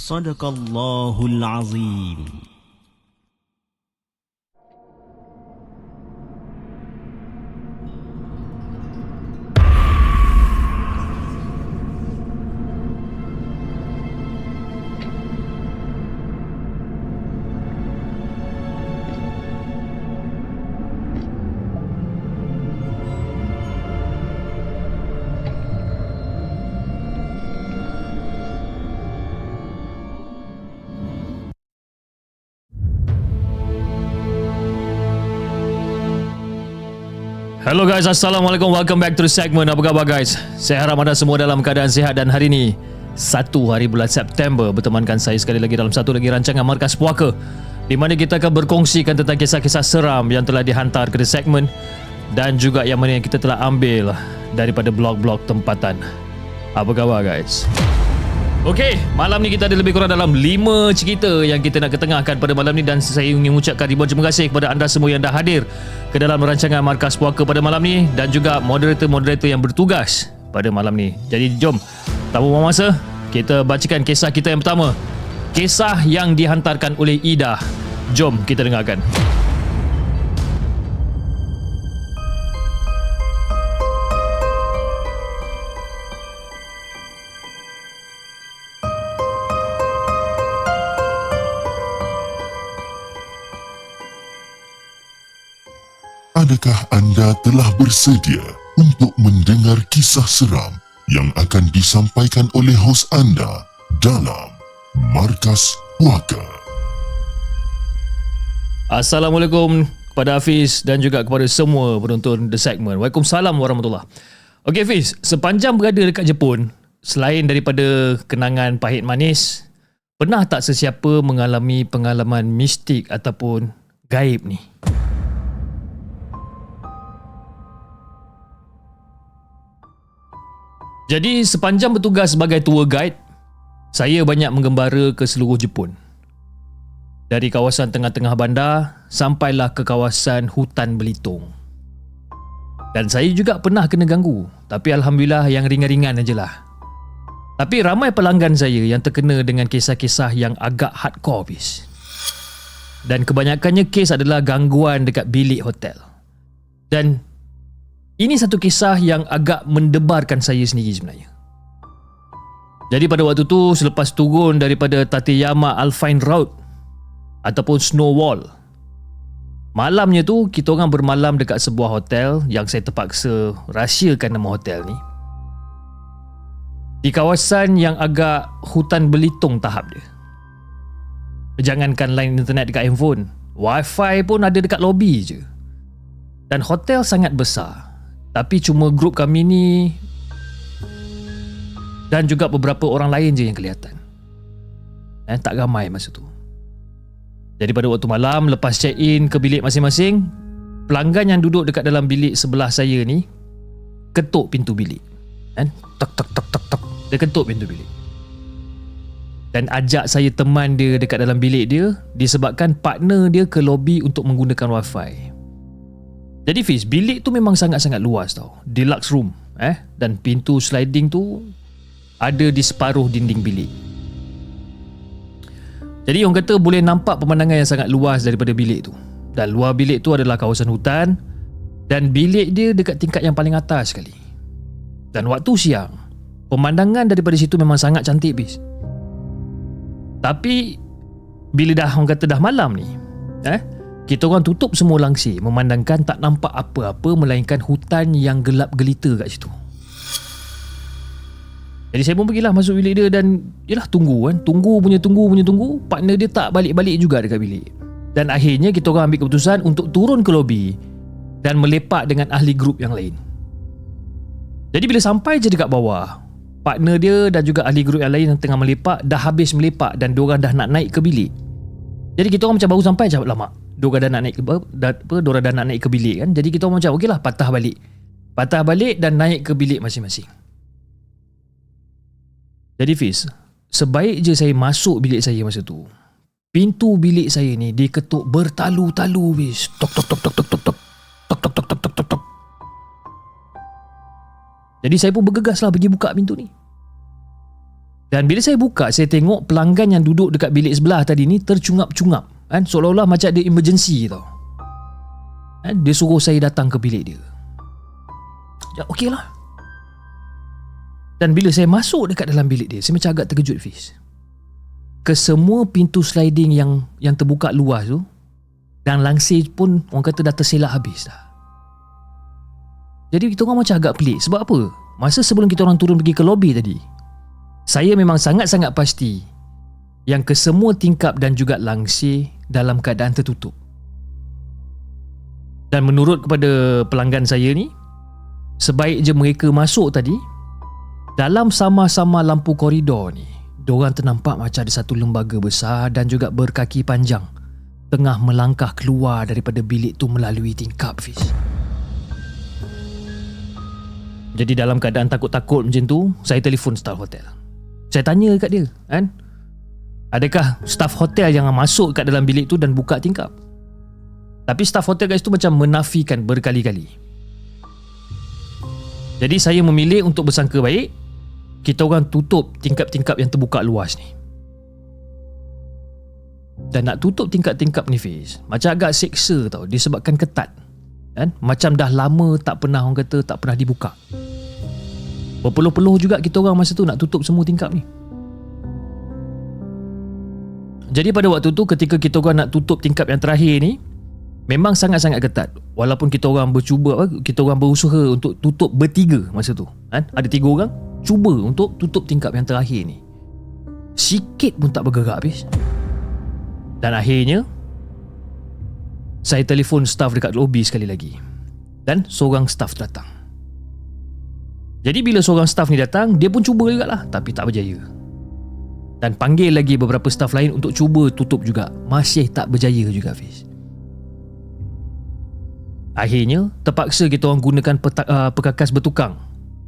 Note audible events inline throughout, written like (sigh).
صدق الله العظيم. Guys, Assalamualaikum. Welcome back to the segment. Apa khabar guys? Saya harap anda semua dalam keadaan sihat dan hari ini satu hari bulan September bertemankan saya sekali lagi dalam satu lagi rancangan Markas Puaka di mana kita akan berkongsikan tentang kisah-kisah seram yang telah dihantar ke the segment dan juga yang mana yang kita telah ambil daripada blog-blog tempatan. Apa khabar guys? Okey, malam ni kita ada lebih kurang dalam 5 cerita yang kita nak ketengahkan pada malam ni dan saya ingin mengucapkan ribuan terima kasih kepada anda semua yang dah hadir ke dalam rancangan Markas Puaka pada malam ni dan juga moderator-moderator yang bertugas pada malam ni. Jadi jom, tanpa buang masa, kita bacakan kisah kita yang pertama. Kisah yang dihantarkan oleh Ida. Jom kita dengarkan. Adakah anda telah bersedia untuk mendengar kisah seram yang akan disampaikan oleh hos anda dalam Markas Puaka? Assalamualaikum kepada Hafiz dan juga kepada semua penonton The Segment. Waalaikumsalam warahmatullahi Okey Hafiz, sepanjang berada dekat Jepun, selain daripada kenangan pahit manis, pernah tak sesiapa mengalami pengalaman mistik ataupun gaib ni? Jadi sepanjang bertugas sebagai tour guide, saya banyak menggembara ke seluruh Jepun. Dari kawasan tengah-tengah bandar sampailah ke kawasan hutan Belitung. Dan saya juga pernah kena ganggu, tapi alhamdulillah yang ringan-ringan ajalah. Tapi ramai pelanggan saya yang terkena dengan kisah-kisah yang agak hardcore bis. Dan kebanyakannya kes adalah gangguan dekat bilik hotel. Dan ini satu kisah yang agak mendebarkan saya sendiri sebenarnya. Jadi pada waktu tu selepas turun daripada Tateyama Alpine Road ataupun Snow Wall. Malamnya tu kita orang bermalam dekat sebuah hotel yang saya terpaksa rahsiakan nama hotel ni. Di kawasan yang agak hutan belitung tahap dia. Jangankan line internet dekat handphone, wifi pun ada dekat lobi je. Dan hotel sangat besar. Tapi cuma grup kami ni dan juga beberapa orang lain je yang kelihatan. Eh, tak ramai masa tu. Jadi pada waktu malam lepas check in ke bilik masing-masing, pelanggan yang duduk dekat dalam bilik sebelah saya ni ketuk pintu bilik. Kan? Tok tok tok tok tok. Dia ketuk pintu bilik. Dan ajak saya teman dia dekat dalam bilik dia disebabkan partner dia ke lobi untuk menggunakan wifi. Jadi Fiz, bilik tu memang sangat-sangat luas tau. Deluxe room. Eh? Dan pintu sliding tu ada di separuh dinding bilik. Jadi orang kata boleh nampak pemandangan yang sangat luas daripada bilik tu. Dan luar bilik tu adalah kawasan hutan dan bilik dia dekat tingkat yang paling atas sekali. Dan waktu siang, pemandangan daripada situ memang sangat cantik bis. Tapi bila dah orang kata dah malam ni eh kita orang tutup semua langsir memandangkan tak nampak apa-apa melainkan hutan yang gelap gelita kat situ. Jadi saya pun pergilah masuk bilik dia dan Yelah tunggu kan. Tunggu punya tunggu punya tunggu Partner dia tak balik-balik juga dekat bilik. Dan akhirnya kita orang ambil keputusan Untuk turun ke lobi Dan melepak dengan ahli grup yang lain. Jadi bila sampai je dekat bawah Partner dia dan juga ahli grup yang lain Yang tengah melepak Dah habis melepak Dan diorang dah nak naik ke bilik. Jadi kita orang macam baru sampai je lama Diorang dah nak naik ke apa, Diorang dah nak naik ke bilik kan Jadi kita macam Okey lah patah balik Patah balik dan naik ke bilik masing-masing jadi Fiz, sebaik je saya masuk bilik saya masa tu, pintu bilik saya ni diketuk bertalu-talu Fiz. Tok tok tok tok tok tok tok. Tok tok tok tok tok tok tok. Jadi saya pun bergegas lah pergi buka pintu ni. Dan bila saya buka, saya tengok pelanggan yang duduk dekat bilik sebelah tadi ni tercungap-cungap. Kan? Seolah-olah macam ada emergency tau. Kan? Dia suruh saya datang ke bilik dia. Ya, okey lah. Dan bila saya masuk dekat dalam bilik dia, saya macam agak terkejut Fiz. Kesemua pintu sliding yang yang terbuka luas tu dan langsir pun orang kata dah terselak habis dah. Jadi kita orang macam agak pelik. Sebab apa? Masa sebelum kita orang turun pergi ke lobi tadi, saya memang sangat-sangat pasti yang kesemua tingkap dan juga langsir dalam keadaan tertutup. Dan menurut kepada pelanggan saya ni, sebaik je mereka masuk tadi, dalam sama-sama lampu koridor ni, diorang ternampak macam ada satu lembaga besar dan juga berkaki panjang tengah melangkah keluar daripada bilik tu melalui tingkap Fiz. Jadi dalam keadaan takut-takut macam tu, saya telefon staf hotel. Saya tanya kat dia, kan? Adakah staf hotel yang masuk kat dalam bilik tu dan buka tingkap? Tapi staf hotel kat situ macam menafikan berkali-kali. Jadi saya memilih untuk bersangka baik kita orang tutup tingkap-tingkap yang terbuka luas ni. Dan nak tutup tingkap-tingkap ni Fiz Macam agak seksa tau Disebabkan ketat kan? Macam dah lama tak pernah orang kata Tak pernah dibuka Berpeluh-peluh juga kita orang masa tu Nak tutup semua tingkap ni Jadi pada waktu tu Ketika kita orang nak tutup tingkap yang terakhir ni Memang sangat-sangat ketat. Walaupun kita orang bercuba Kita orang berusaha untuk tutup bertiga masa tu kan? Ada tiga orang cuba untuk tutup tingkap yang terakhir ni. Sikit pun tak bergerak habis. Dan akhirnya saya telefon staff dekat lobby sekali lagi. Dan seorang staff datang. Jadi bila seorang staff ni datang dia pun cuba juga lah tapi tak berjaya dan panggil lagi beberapa staff lain untuk cuba tutup juga. Masih tak berjaya juga Fiz akhirnya terpaksa kita orang gunakan peta, uh, perkakas bertukang.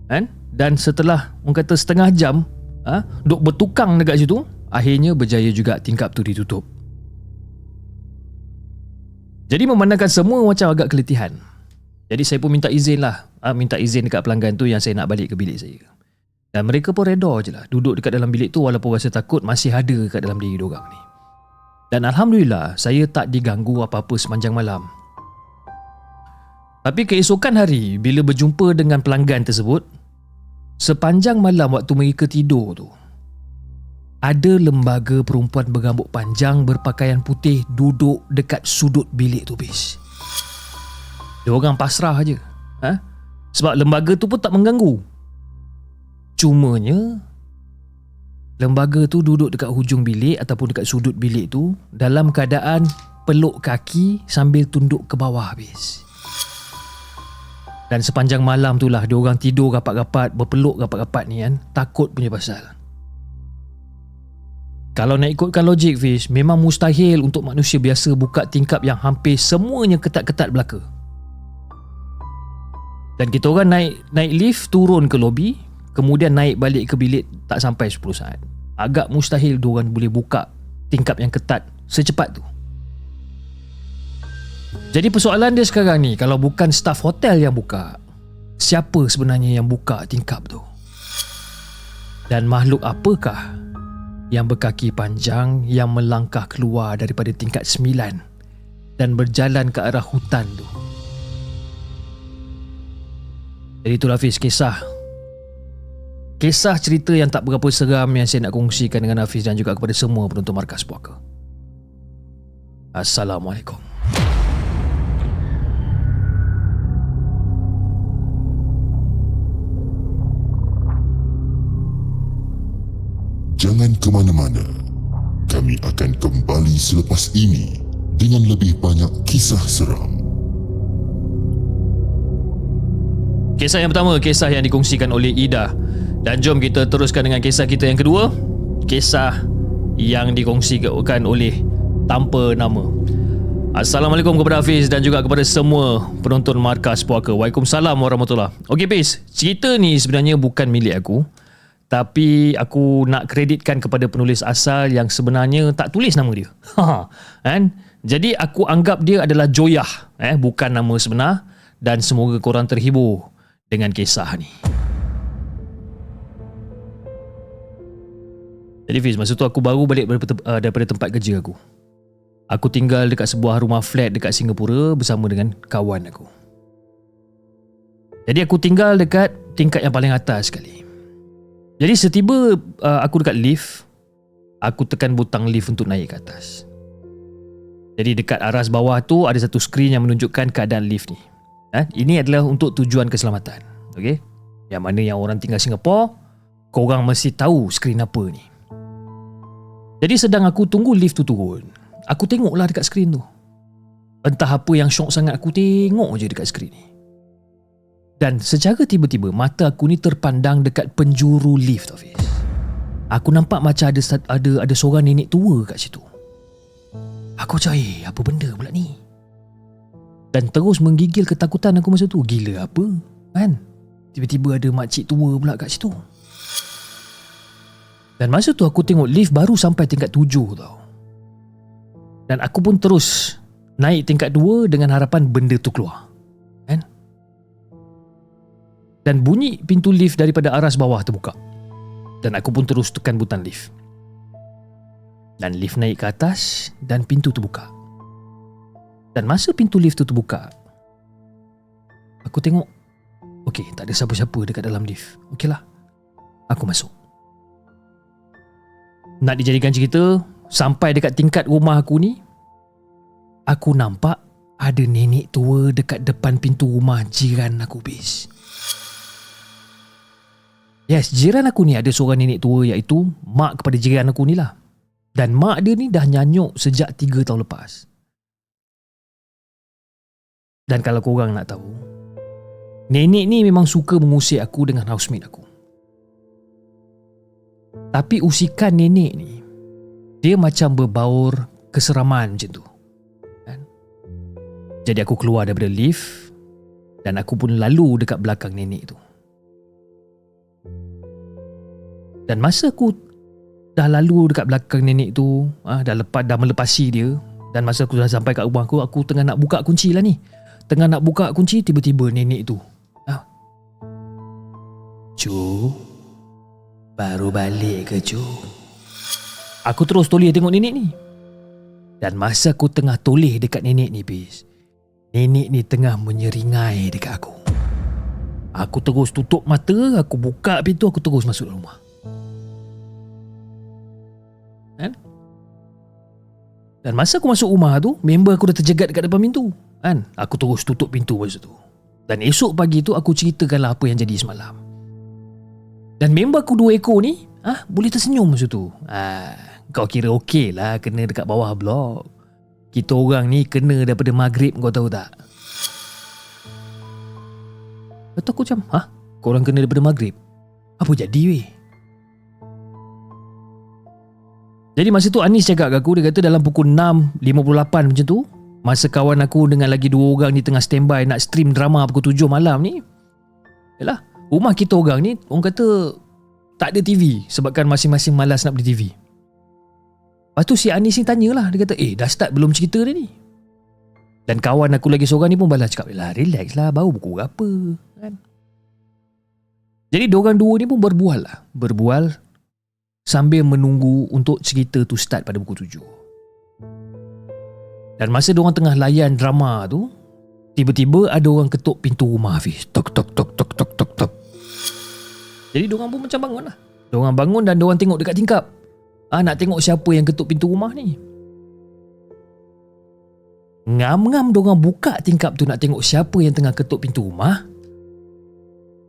Kan? Dan setelah orang kata setengah jam ha, duk bertukang dekat situ akhirnya berjaya juga tingkap tu ditutup. Jadi memandangkan semua macam agak keletihan. Jadi saya pun minta izin lah ha, minta izin dekat pelanggan tu yang saya nak balik ke bilik saya dan mereka pun reda je lah. Duduk dekat dalam bilik tu walaupun rasa takut masih ada dekat dalam diri diorang ni. Dan Alhamdulillah saya tak diganggu apa-apa sepanjang malam. Tapi keesokan hari bila berjumpa dengan pelanggan tersebut Sepanjang malam waktu mereka tidur tu Ada lembaga perempuan berambut panjang berpakaian putih duduk dekat sudut bilik tu bis. Dia orang pasrah aja, ha? Sebab lembaga tu pun tak mengganggu Cumanya Lembaga tu duduk dekat hujung bilik ataupun dekat sudut bilik tu Dalam keadaan peluk kaki sambil tunduk ke bawah habis. Dan sepanjang malam tu lah orang tidur rapat-rapat Berpeluk rapat-rapat ni kan Takut punya pasal. Kalau nak ikutkan logik Fish Memang mustahil untuk manusia biasa Buka tingkap yang hampir semuanya ketat-ketat belaka. Dan kita orang naik naik lift turun ke lobi Kemudian naik balik ke bilik Tak sampai 10 saat. Agak mustahil orang boleh buka Tingkap yang ketat secepat tu. Jadi persoalan dia sekarang ni Kalau bukan staff hotel yang buka Siapa sebenarnya yang buka tingkap tu? Dan makhluk apakah Yang berkaki panjang Yang melangkah keluar daripada tingkat sembilan Dan berjalan ke arah hutan tu? Jadi itulah Hafiz kisah Kisah cerita yang tak berapa seram Yang saya nak kongsikan dengan Hafiz Dan juga kepada semua penonton Markas Puaka Assalamualaikum. Jangan ke mana-mana. Kami akan kembali selepas ini dengan lebih banyak kisah seram. Kisah yang pertama, kisah yang dikongsikan oleh Ida. Dan jom kita teruskan dengan kisah kita yang kedua. Kisah yang dikongsikan oleh tanpa nama. Assalamualaikum kepada Hafiz dan juga kepada semua penonton Markas Puaka. Waalaikumsalam warahmatullahi Okey Hafiz, cerita ni sebenarnya bukan milik aku. Tapi aku nak kreditkan kepada penulis asal yang sebenarnya tak tulis nama dia. (laughs) Kan? Jadi aku anggap dia adalah Joyah, eh bukan nama sebenar dan semoga korang terhibur dengan kisah ni. Jadi Fiz, masa tu aku baru balik daripada, uh, daripada tempat kerja aku. Aku tinggal dekat sebuah rumah flat dekat Singapura bersama dengan kawan aku. Jadi aku tinggal dekat tingkat yang paling atas sekali. Jadi setiba uh, aku dekat lift, aku tekan butang lift untuk naik ke atas. Jadi dekat aras bawah tu ada satu skrin yang menunjukkan keadaan lift ni. Ha? Ini adalah untuk tujuan keselamatan. Okay? Yang mana yang orang tinggal Singapura, korang mesti tahu skrin apa ni. Jadi sedang aku tunggu lift tu turun, aku tengoklah dekat skrin tu. Entah apa yang syok sangat aku tengok je dekat skrin ni. Dan secara tiba-tiba mata aku ni terpandang dekat penjuru lift Hafiz. Aku nampak macam ada ada ada seorang nenek tua kat situ. Aku cakap, eh, apa benda pula ni? Dan terus menggigil ketakutan aku masa tu. Gila apa? Kan? Tiba-tiba ada makcik tua pula kat situ. Dan masa tu aku tengok lift baru sampai tingkat tujuh tau. Dan aku pun terus naik tingkat dua dengan harapan benda tu keluar dan bunyi pintu lift daripada aras bawah terbuka. Dan aku pun terus tekan butang lift. Dan lift naik ke atas dan pintu terbuka. Dan masa pintu lift tu terbuka, aku tengok, okey, tak ada siapa-siapa dekat dalam lift. Okeylah, aku masuk. Nak dijadikan cerita, sampai dekat tingkat rumah aku ni, aku nampak ada nenek tua dekat depan pintu rumah jiran aku bis. Yes, jiran aku ni ada seorang nenek tua iaitu mak kepada jiran aku ni lah. Dan mak dia ni dah nyanyuk sejak 3 tahun lepas. Dan kalau korang nak tahu, nenek ni memang suka mengusik aku dengan housemate aku. Tapi usikan nenek ni, dia macam berbaur keseraman macam tu. Kan? Jadi aku keluar daripada lift dan aku pun lalu dekat belakang nenek tu. Dan masa aku dah lalu dekat belakang nenek tu, ah dah lepas dah melepasi dia dan masa aku dah sampai kat rumah aku, aku tengah nak buka kunci lah ni. Tengah nak buka kunci tiba-tiba nenek tu. Ah. Cu. Baru balik ke cu? Aku terus toleh tengok nenek ni. Dan masa aku tengah toleh dekat nenek ni, bis. Nenek ni tengah menyeringai dekat aku. Aku terus tutup mata, aku buka pintu, aku terus masuk rumah. Dan masa aku masuk rumah tu, member aku dah terjegat dekat depan pintu. Kan? Aku terus tutup pintu masa tu. Dan esok pagi tu aku ceritakanlah apa yang jadi semalam. Dan member aku dua ekor ni, ah boleh tersenyum masa tu. Ah, kau kira okey lah kena dekat bawah blok. Kita orang ni kena daripada maghrib kau tahu tak? Betul aku macam, ha? Korang kena daripada maghrib? Apa jadi weh? Jadi masa tu Anis cakap kat aku Dia kata dalam pukul 6.58 macam tu Masa kawan aku dengan lagi dua orang ni tengah standby Nak stream drama pukul 7 malam ni Yalah Rumah kita orang ni Orang kata Tak ada TV Sebabkan masing-masing malas nak beli TV Lepas tu si Anis ni tanyalah Dia kata eh dah start belum cerita dia ni Dan kawan aku lagi seorang ni pun balas cakap Lah relax lah baru pukul apa kan? Jadi diorang dua ni pun berbual lah Berbual sambil menunggu untuk cerita tu start pada pukul tujuh. Dan masa diorang tengah layan drama tu, tiba-tiba ada orang ketuk pintu rumah Hafiz. Tok, tok, tok, tok, tok, tok, tok. Jadi diorang pun macam bangun lah. Diorang bangun dan diorang tengok dekat tingkap. Ah, nak tengok siapa yang ketuk pintu rumah ni. Ngam-ngam diorang buka tingkap tu nak tengok siapa yang tengah ketuk pintu rumah.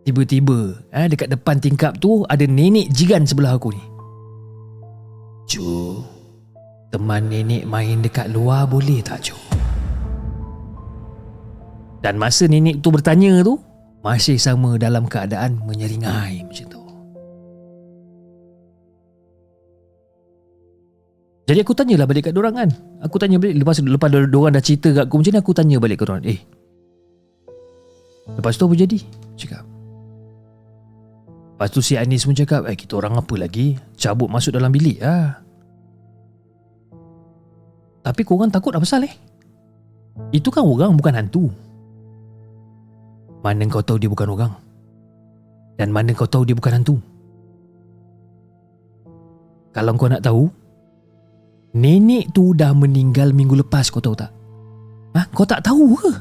Tiba-tiba eh, dekat depan tingkap tu ada nenek jiran sebelah aku ni. Ju, teman nenek main dekat luar boleh tak Ju? Dan masa nenek tu bertanya tu, masih sama dalam keadaan menyeringai macam tu. Jadi aku tanyalah balik kat dorang kan. Aku tanya balik lepas lepas dorang dah cerita kat aku macam ni aku tanya balik kat dorang. Eh. Lepas tu apa jadi? Cakap. Lepas tu si Anis pun cakap, eh kita orang apa lagi? Cabut masuk dalam bilik lah. Tapi korang takut apa pasal eh? Itu kan orang bukan hantu. Mana kau tahu dia bukan orang? Dan mana kau tahu dia bukan hantu? Kalau kau nak tahu, nenek tu dah meninggal minggu lepas kau tahu tak? Ha? Kau tak tahu ke?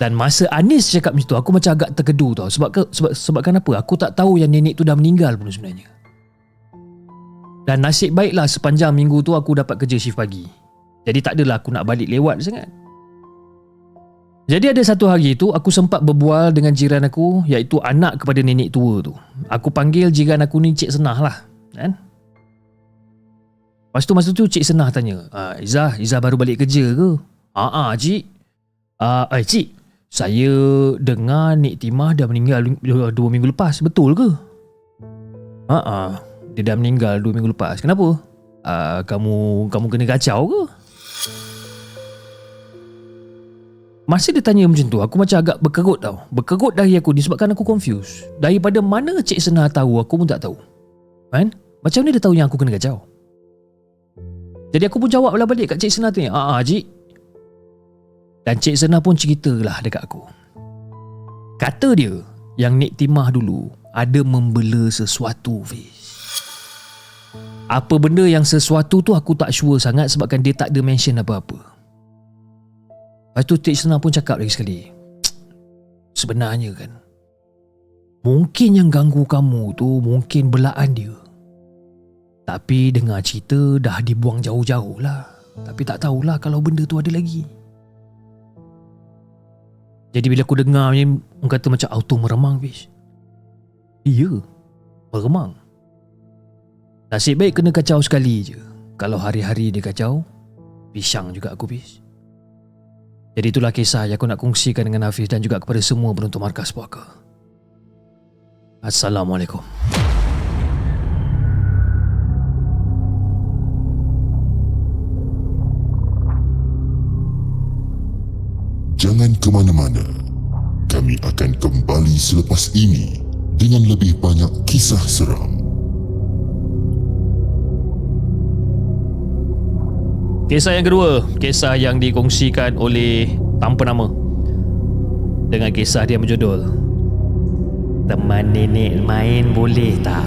Dan masa Anis cakap macam tu, aku macam agak terkedu tau. Sebab, ke, sebab, sebab kenapa? Aku tak tahu yang nenek tu dah meninggal pun sebenarnya. Dan nasib baiklah sepanjang minggu tu aku dapat kerja shift pagi. Jadi tak adalah aku nak balik lewat sangat. Jadi ada satu hari tu aku sempat berbual dengan jiran aku iaitu anak kepada nenek tua tu. Aku panggil jiran aku ni Cik Senah lah. Kan? Lepas tu masa tu Cik Senah tanya, ah, Izzah, Izzah baru balik kerja ke? Haa, ah, Cik. Ah, eh, Cik, saya dengar Nik Timah dah meninggal dua minggu lepas. Betul ke? Haa, ah, dia dah meninggal dua minggu lepas. Kenapa? Ah, kamu kamu kena kacau ke? Masa dia tanya macam tu, aku macam agak berkerut tau. Berkerut dari aku disebabkan aku confused. Daripada mana Cik Senah tahu, aku pun tak tahu. Kan? Macam mana dia tahu yang aku kena kacau? Jadi aku pun jawab balik kat Cik Senah tu. Ah, ah, Cik. Dan Cik Senah pun ceritalah dekat aku. Kata dia, yang Nik Timah dulu ada membela sesuatu, Fiz. Apa benda yang sesuatu tu aku tak sure sangat sebabkan dia tak ada mention apa-apa. Lepas tu Cik Senang pun cakap lagi sekali Sebenarnya kan Mungkin yang ganggu kamu tu Mungkin belaan dia. Tapi dengar cerita Dah dibuang jauh-jauh lah. Tapi tak tahulah Kalau benda tu ada lagi. Jadi bila aku dengar ni Orang kata macam auto meremang Fish. Iya Meremang Nasib baik kena kacau sekali je Kalau hari-hari dia kacau Pisang juga aku Fish jadi itulah kisah yang aku nak kongsikan dengan Hafiz dan juga kepada semua penonton Markas Puaka. Assalamualaikum. Jangan ke mana-mana. Kami akan kembali selepas ini dengan lebih banyak kisah seram. Kisah yang kedua, kisah yang dikongsikan oleh tanpa nama. Dengan kisah dia berjudul Teman nenek main boleh tak?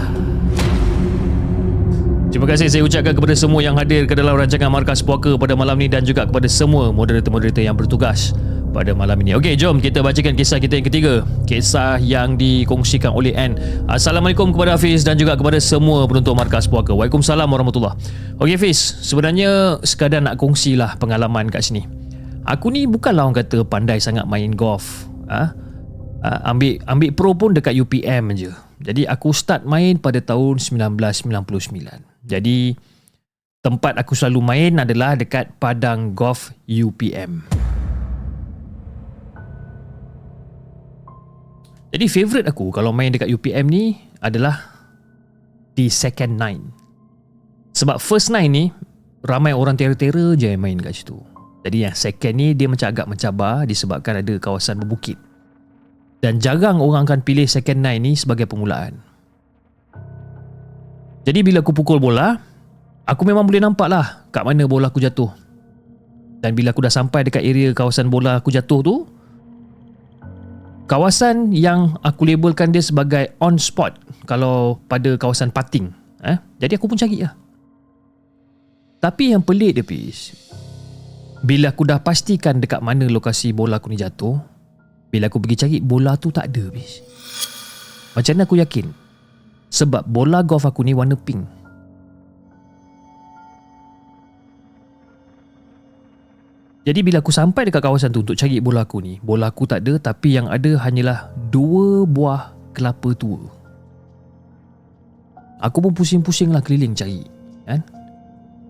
Terima kasih saya ucapkan kepada semua yang hadir ke dalam rancangan Markas Puaka pada malam ini dan juga kepada semua moderator-moderator yang bertugas pada malam ini. Okey, jom kita bacakan kisah kita yang ketiga. Kisah yang dikongsikan oleh N. Assalamualaikum kepada Hafiz dan juga kepada semua penonton Markas Puaka. Waalaikumsalam warahmatullahi Okey Hafiz, sebenarnya sekadar nak kongsilah pengalaman kat sini. Aku ni bukanlah orang kata pandai sangat main golf. Ha? Uh, ambil ambil pro pun dekat UPM je. Jadi aku start main pada tahun 1999. Jadi tempat aku selalu main adalah dekat Padang Golf UPM. Jadi favourite aku kalau main dekat UPM ni adalah di second nine. Sebab first nine ni ramai orang tera-tera je yang main kat situ. Jadi yang second ni dia macam agak mencabar disebabkan ada kawasan berbukit. Dan jarang orang akan pilih second nine ni sebagai permulaan. Jadi bila aku pukul bola, aku memang boleh nampak lah kat mana bola aku jatuh. Dan bila aku dah sampai dekat area kawasan bola aku jatuh tu, kawasan yang aku labelkan dia sebagai on spot kalau pada kawasan putting eh? Jadi aku pun cari lah tapi yang pelik dia pis bila aku dah pastikan dekat mana lokasi bola aku ni jatuh bila aku pergi cari bola tu tak ada pis. Macam mana aku yakin? Sebab bola golf aku ni warna pink Jadi bila aku sampai dekat kawasan tu untuk cari bola aku ni, bola aku tak ada tapi yang ada hanyalah dua buah kelapa tua. Aku pun pusing-pusing lah keliling cari. Kan?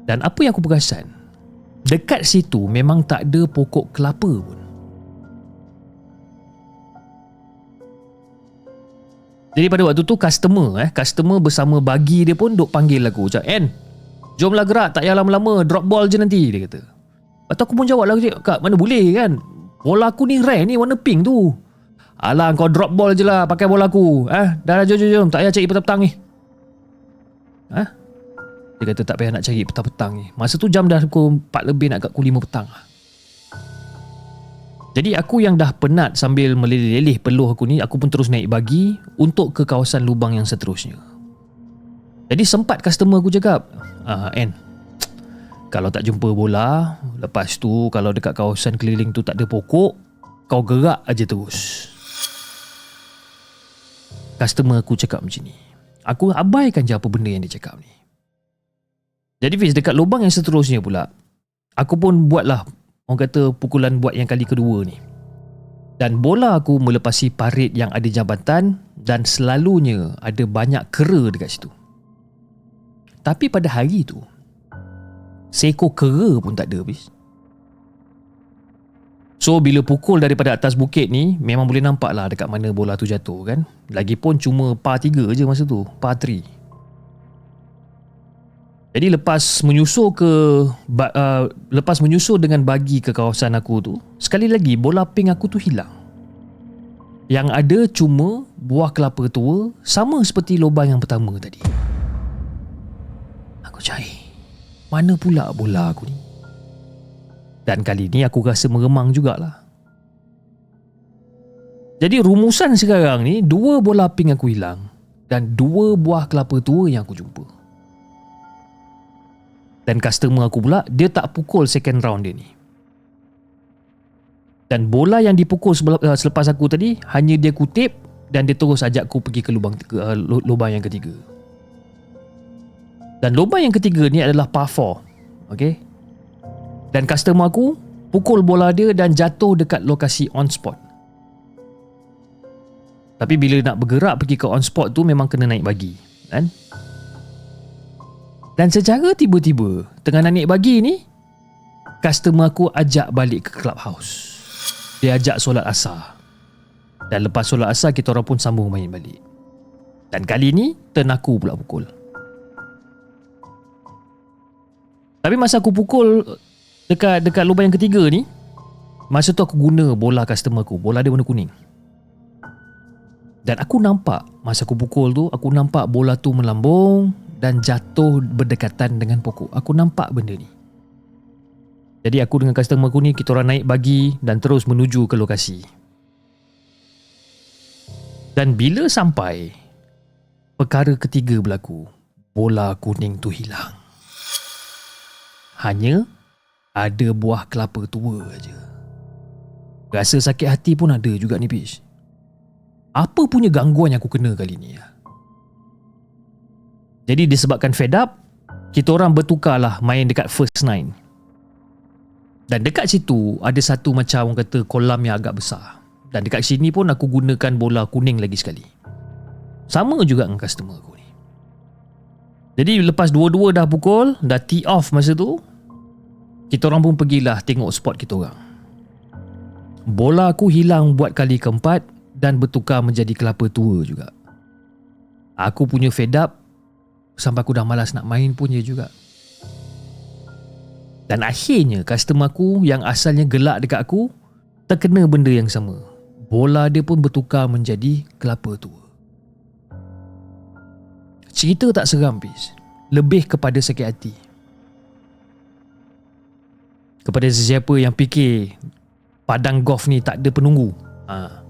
Dan apa yang aku perasan, dekat situ memang tak ada pokok kelapa pun. Jadi pada waktu tu customer eh, customer bersama bagi dia pun duk panggil aku. Cak, En, jomlah gerak tak payah lama-lama, drop ball je nanti, dia kata. Tu aku pun jawab lah, kak mana boleh kan? Bola aku ni rare ni warna pink tu. Alah kau drop ball je lah pakai bola aku. Eh, dah dah jom jom jom, tak payah cari petang-petang ni. Eh? Dia kata tak payah nak cari petang-petang ni. Masa tu jam dah pukul 4 lebih nak kat pukul 5 petang lah. Jadi aku yang dah penat sambil meleleh-leleh peluh aku ni, aku pun terus naik bagi untuk ke kawasan lubang yang seterusnya. Jadi sempat customer aku cakap, ah, N, kalau tak jumpa bola, lepas tu kalau dekat kawasan keliling tu tak ada pokok, kau gerak aja terus. Customer aku cakap macam ni. Aku abaikan je apa benda yang dia cakap ni. Jadi Fiz, dekat lubang yang seterusnya pula, aku pun buatlah orang kata pukulan buat yang kali kedua ni. Dan bola aku melepasi parit yang ada jambatan dan selalunya ada banyak kera dekat situ. Tapi pada hari tu, seekor kera pun tak ada habis. So bila pukul daripada atas bukit ni Memang boleh nampak lah dekat mana bola tu jatuh kan? Lagipun cuma par 3 je masa tu Par 3 Jadi lepas menyusul ke uh, Lepas menyusul dengan bagi ke kawasan aku tu Sekali lagi bola pink aku tu hilang. Yang ada cuma buah kelapa tua Sama seperti lubang yang pertama tadi. Aku cari Mana pula bola aku ni dan kali ni aku rasa meremang jugalah. Jadi rumusan sekarang ni dua bola pink aku hilang dan dua buah kelapa tua yang aku jumpa. Dan customer aku pula dia tak pukul second round dia ni. Dan bola yang dipukul eh, selepas aku tadi hanya dia kutip dan dia terus ajak aku pergi ke lubang uh, lubang yang ketiga. Dan lubang yang ketiga ni adalah par 4. Okay? Dan customer aku pukul bola dia dan jatuh dekat lokasi on spot. Tapi bila nak bergerak pergi ke on spot tu memang kena naik bagi, kan? Dan secara tiba-tiba, tengah naik bagi ni, customer aku ajak balik ke clubhouse. Dia ajak solat asar. Dan lepas solat asar, kita orang pun sambung main balik. Dan kali ni, turn aku pula pukul. Tapi masa aku pukul, dekat dekat lubang yang ketiga ni masa tu aku guna bola customer aku. Bola dia warna kuning. Dan aku nampak masa aku pukul tu aku nampak bola tu melambung dan jatuh berdekatan dengan pokok. Aku nampak benda ni. Jadi aku dengan customer aku ni kita orang naik bagi dan terus menuju ke lokasi. Dan bila sampai perkara ketiga berlaku bola kuning tu hilang hanya ada buah kelapa tua aja. Rasa sakit hati pun ada juga ni Pish. Apa punya gangguan yang aku kena kali ni? Ya? Jadi disebabkan fed up, kita orang bertukarlah main dekat first nine. Dan dekat situ ada satu macam orang kata kolam yang agak besar. Dan dekat sini pun aku gunakan bola kuning lagi sekali. Sama juga dengan customer aku ni. Jadi lepas dua-dua dah pukul, dah tee off masa tu, kita orang pun pergilah tengok spot kita orang. Bola aku hilang buat kali keempat dan bertukar menjadi kelapa tua juga. Aku punya fed up sampai aku dah malas nak main punya juga. Dan akhirnya customer aku yang asalnya gelak dekat aku terkena benda yang sama. Bola dia pun bertukar menjadi kelapa tua. Cerita tak seram, Pis. Lebih kepada sakit hati kepada sesiapa yang fikir padang golf ni tak ada penunggu. Ha.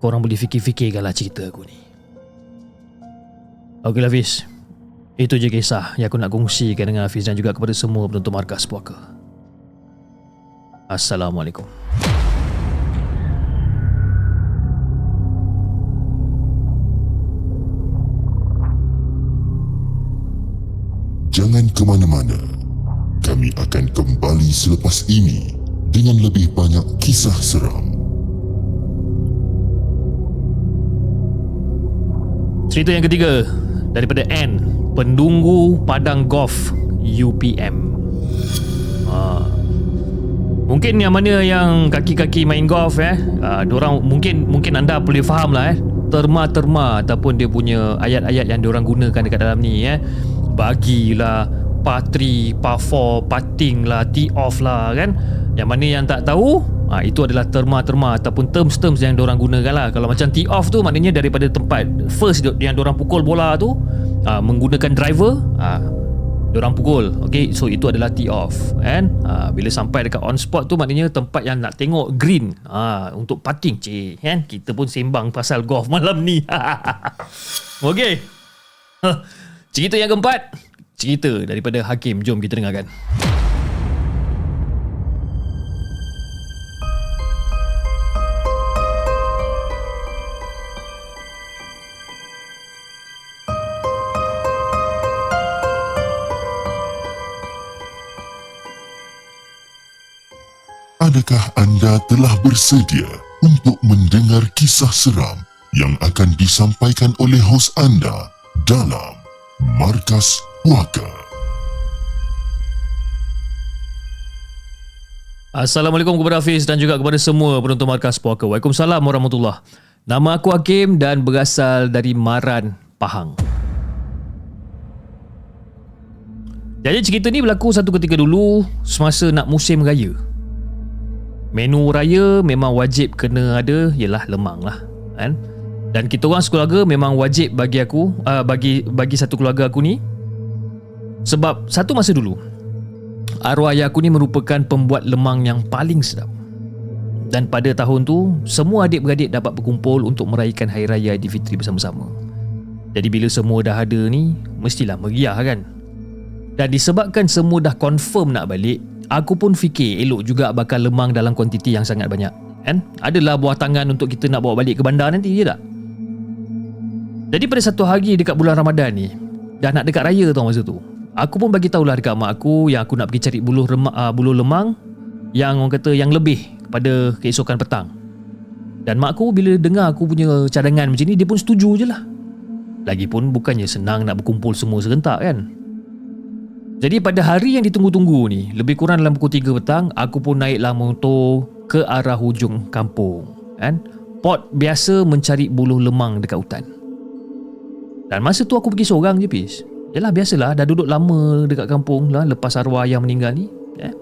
Korang boleh fikir-fikirkanlah cerita aku ni. Okey Hafiz. Itu je kisah yang aku nak kongsikan dengan Hafiz dan juga kepada semua penonton markas puaka. Assalamualaikum. Jangan ke mana-mana Kami akan kembali selepas ini dengan lebih banyak kisah seram. Cerita yang ketiga daripada N, pendunggu padang golf UPM. Ha. Mungkin yang mana yang kaki-kaki main golf eh, uh, orang mungkin mungkin anda boleh faham lah eh. Terma-terma ataupun dia punya ayat-ayat yang diorang gunakan dekat dalam ni eh. Bagilah par 3, par 4, putting lah, tee off lah kan. Yang mana yang tak tahu, ha, itu adalah terma-terma ataupun terms-terms yang diorang gunakan lah. Kalau macam tee off tu maknanya daripada tempat first yang diorang pukul bola tu ha, menggunakan driver, ha, diorang pukul. Okay, so itu adalah tee off. Kan? Ha, bila sampai dekat on spot tu maknanya tempat yang nak tengok green ha, untuk putting. Cik, kan? Kita pun sembang pasal golf (laughs) malam ni. (laughs) okay. Cerita yang keempat, cerita daripada Hakim. Jom kita dengarkan. Adakah anda telah bersedia untuk mendengar kisah seram yang akan disampaikan oleh hos anda dalam Markas Puaka? Assalamualaikum kepada Hafiz dan juga kepada semua penonton Markas Puaka. Waalaikumsalam warahmatullahi Nama aku Hakim dan berasal dari Maran, Pahang. Jadi cerita ni berlaku satu ketika dulu semasa nak musim raya. Menu raya memang wajib kena ada ialah lemang lah kan? Dan kita orang sekeluarga memang wajib bagi aku uh, bagi bagi satu keluarga aku ni sebab satu masa dulu arwah ayah aku ni merupakan pembuat lemang yang paling sedap. Dan pada tahun tu semua adik-beradik dapat berkumpul untuk merayakan hari raya Aidilfitri bersama-sama. Jadi bila semua dah ada ni mestilah meriah kan. Dan disebabkan semua dah confirm nak balik Aku pun fikir elok juga bakal lemang dalam kuantiti yang sangat banyak. Kan? Adalah buah tangan untuk kita nak bawa balik ke bandar nanti, je tak? Jadi pada satu hari dekat bulan Ramadan ni, dah nak dekat raya tau masa tu. Aku pun bagi tahulah dekat mak aku yang aku nak pergi cari buluh remak, uh, buluh lemang yang orang kata yang lebih pada keesokan petang. Dan mak aku bila dengar aku punya cadangan macam ni, dia pun setuju je lah. Lagipun bukannya senang nak berkumpul semua serentak kan? Jadi pada hari yang ditunggu-tunggu ni, lebih kurang dalam pukul 3 petang, aku pun naiklah motor ke arah hujung kampung. Kan? Pot biasa mencari buluh lemang dekat hutan. Dan masa tu aku pergi seorang je, Pis. Yalah, biasalah, dah duduk lama dekat kampung lah lepas arwah yang meninggal ni. Eh?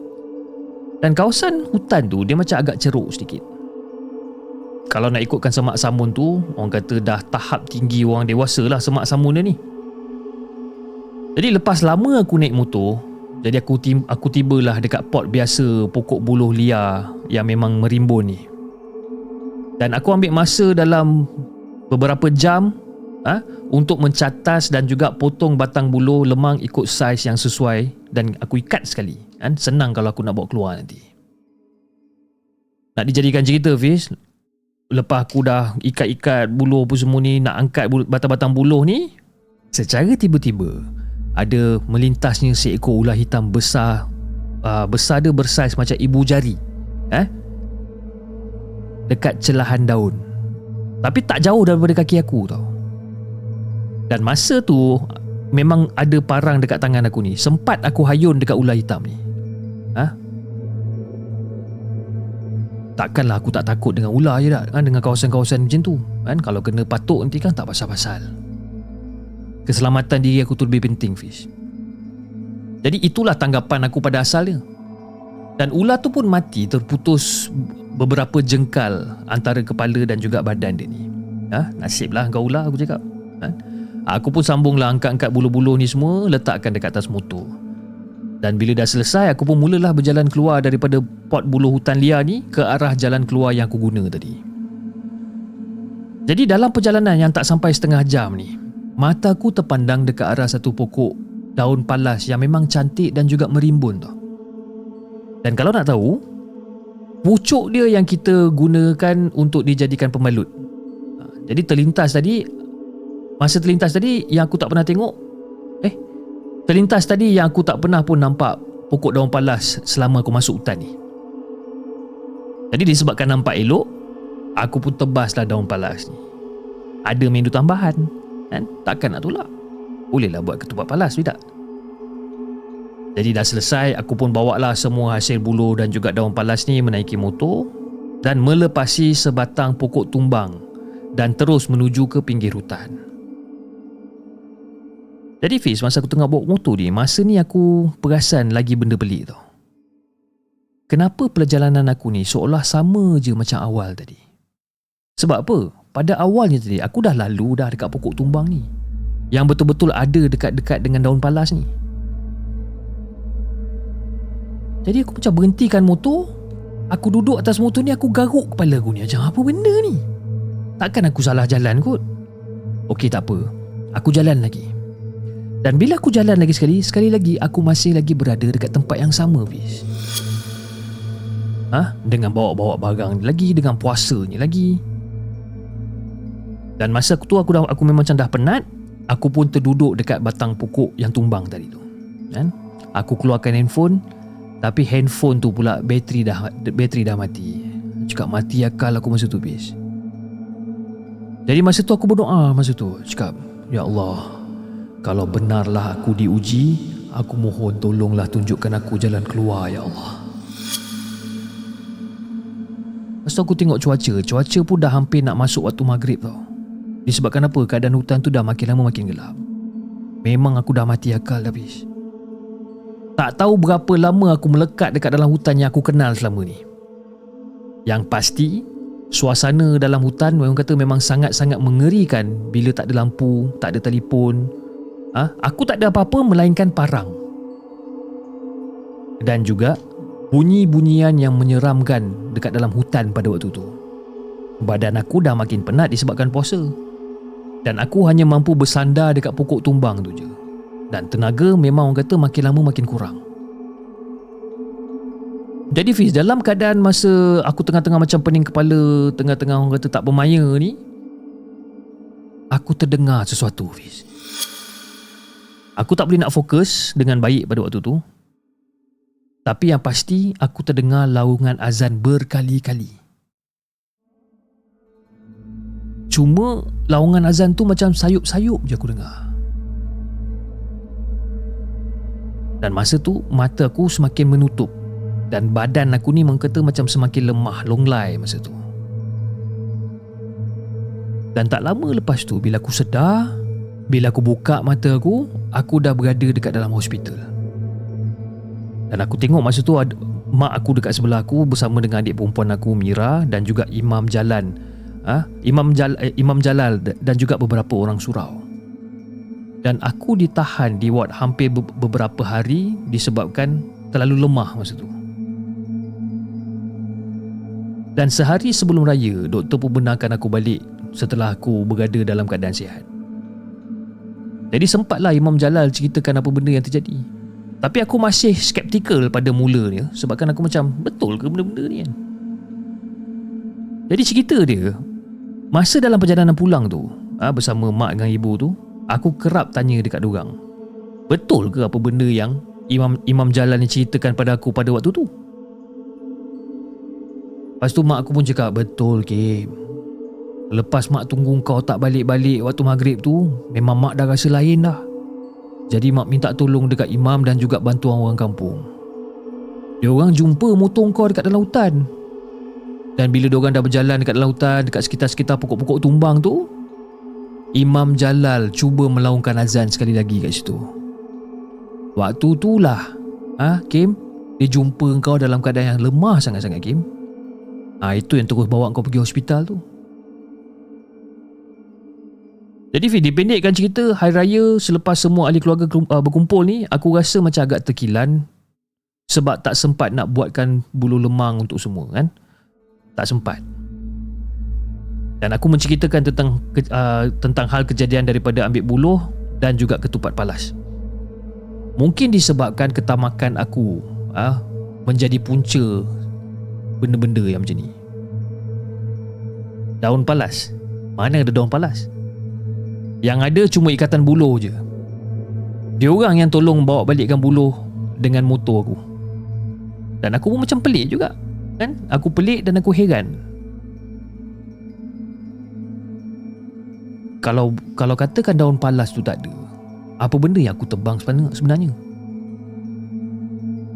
Dan kawasan hutan tu, dia macam agak ceruk sedikit. Kalau nak ikutkan semak samun tu, orang kata dah tahap tinggi orang dewasa lah semak samun dia ni. Jadi lepas lama aku naik motor, jadi aku tim, aku tibalah dekat pot biasa pokok buluh liar yang memang merimbun ni. Dan aku ambil masa dalam beberapa jam ha, untuk mencatas dan juga potong batang buluh lemang ikut saiz yang sesuai dan aku ikat sekali. Kan? Senang kalau aku nak bawa keluar nanti. Nak dijadikan cerita Fiz, lepas aku dah ikat-ikat buluh apa semua ni, nak angkat batang-batang buluh ni, secara tiba-tiba, ada melintasnya seekor ular hitam besar uh, besar dia bersaiz macam ibu jari eh dekat celahan daun tapi tak jauh daripada kaki aku tau dan masa tu memang ada parang dekat tangan aku ni. Sempat aku hayun dekat ular hitam ni. Ha? takkanlah aku tak takut dengan ular je tak kan dengan kawasan-kawasan macam tu. Kan kalau kena patuk nanti kan tak pasal-pasal. Keselamatan diri aku tu lebih penting Fish. Jadi itulah tanggapan aku pada asalnya. Dan ular tu pun mati terputus beberapa jengkal antara kepala dan juga badan dia ni. Ha? nasiblah kau ular aku cakap. Ha? Aku pun sambunglah angkat-angkat bulu-bulu ni semua letakkan dekat atas motor dan bila dah selesai aku pun mulalah berjalan keluar daripada pot bulu hutan liar ni ke arah jalan keluar yang aku guna tadi jadi dalam perjalanan yang tak sampai setengah jam ni Mataku terpandang dekat arah satu pokok daun palas yang memang cantik dan juga merimbun tu. Dan kalau nak tahu, pucuk dia yang kita gunakan untuk dijadikan pembalut. Ha, jadi terlintas tadi, masa terlintas tadi yang aku tak pernah tengok, eh, terlintas tadi yang aku tak pernah pun nampak pokok daun palas selama aku masuk hutan ni. Jadi disebabkan nampak elok, aku pun tebaslah daun palas ni. Ada menu tambahan, kan? Takkan nak tolak. Bolehlah buat ketupat palas, tidak? Jadi dah selesai, aku pun bawa lah semua hasil bulu dan juga daun palas ni menaiki motor dan melepasi sebatang pokok tumbang dan terus menuju ke pinggir hutan. Jadi Fiz, masa aku tengah bawa motor ni, masa ni aku perasan lagi benda pelik tau. Kenapa perjalanan aku ni seolah sama je macam awal tadi? Sebab apa? Pada awalnya tadi, aku dah lalu dah dekat pokok tumbang ni. Yang betul-betul ada dekat-dekat dengan daun palas ni. Jadi aku macam berhentikan motor Aku duduk atas motor ni Aku garuk kepala aku ni Macam apa benda ni Takkan aku salah jalan kot Okey tak apa Aku jalan lagi Dan bila aku jalan lagi sekali Sekali lagi aku masih lagi berada Dekat tempat yang sama Fiz Ha? Dengan bawa-bawa barang lagi Dengan puasanya lagi Dan masa tu aku, dah, aku memang macam dah penat Aku pun terduduk dekat batang pokok yang tumbang tadi tu kan? Aku keluarkan handphone tapi handphone tu pula bateri dah bateri dah mati. Cakap mati akal aku masa tu bis. Jadi masa tu aku berdoa masa tu. Cakap, Ya Allah, kalau benarlah aku diuji, aku mohon tolonglah tunjukkan aku jalan keluar ya Allah. Lepas tu aku tengok cuaca. Cuaca pun dah hampir nak masuk waktu maghrib tau. Disebabkan apa? Keadaan hutan tu dah makin lama makin gelap. Memang aku dah mati akal dah bis. Tak tahu berapa lama aku melekat dekat dalam hutan yang aku kenal selama ni. Yang pasti, suasana dalam hutan memang kata memang sangat-sangat mengerikan bila tak ada lampu, tak ada telefon. Ha? Aku tak ada apa-apa melainkan parang. Dan juga bunyi-bunyian yang menyeramkan dekat dalam hutan pada waktu tu. Badan aku dah makin penat disebabkan puasa. Dan aku hanya mampu bersandar dekat pokok tumbang tu je dan tenaga memang orang kata makin lama makin kurang. Jadi Fiz, dalam keadaan masa aku tengah-tengah macam pening kepala, tengah-tengah orang kata tak bermaya ni, aku terdengar sesuatu Fiz. Aku tak boleh nak fokus dengan baik pada waktu tu. Tapi yang pasti aku terdengar laungan azan berkali-kali. Cuma laungan azan tu macam sayup-sayup je aku dengar. Dan masa tu mata aku semakin menutup dan badan aku ni mengkata macam semakin lemah longlai masa tu. Dan tak lama lepas tu bila aku sedar, bila aku buka mata aku, aku dah berada dekat dalam hospital. Dan aku tengok masa tu ada mak aku dekat sebelah aku bersama dengan adik perempuan aku Mira dan juga Imam Jalan. Ah, ha? Imam Jal eh, Imam Jalal dan juga beberapa orang surau dan aku ditahan di ward hampir beberapa hari disebabkan terlalu lemah masa tu. Dan sehari sebelum raya, doktor pun benarkan aku balik setelah aku berada dalam keadaan sihat. Jadi sempatlah Imam Jalal ceritakan apa benda yang terjadi. Tapi aku masih skeptikal pada mulanya sebabkan aku macam betul ke benda-benda ni kan? Jadi cerita dia, masa dalam perjalanan pulang tu, ah, bersama mak dengan ibu tu, Aku kerap tanya dekat dorang Betul ke apa benda yang Imam Imam Jalan ni ceritakan pada aku pada waktu tu Lepas tu mak aku pun cakap Betul Kim Lepas mak tunggu kau tak balik-balik waktu maghrib tu Memang mak dah rasa lain dah Jadi mak minta tolong dekat imam dan juga bantuan orang kampung Dia orang jumpa motor kau dekat dalam hutan Dan bila dia orang dah berjalan dekat dalam hutan Dekat sekitar-sekitar pokok-pokok tumbang tu Imam Jalal cuba melaungkan azan sekali lagi kat situ. Waktu itulah, ah ha, Kim, dia jumpa kau dalam keadaan yang lemah sangat-sangat Kim. Ha, itu yang terus bawa kau pergi hospital tu. Jadi Fi, dipendekkan cerita Hari Raya selepas semua ahli keluarga uh, berkumpul ni Aku rasa macam agak terkilan Sebab tak sempat nak buatkan bulu lemang untuk semua kan Tak sempat dan aku menceritakan tentang uh, tentang hal kejadian daripada ambil buluh dan juga ketupat palas. Mungkin disebabkan ketamakan aku uh, menjadi punca benda-benda yang macam ni. Daun palas. Mana ada daun palas? Yang ada cuma ikatan buluh je. Dia orang yang tolong bawa balikkan buluh dengan motor aku. Dan aku pun macam pelik juga. Kan? Aku pelik dan aku heran. Kalau kalau katakan daun palas tu tak ada, apa benda yang aku tebang sebenarnya?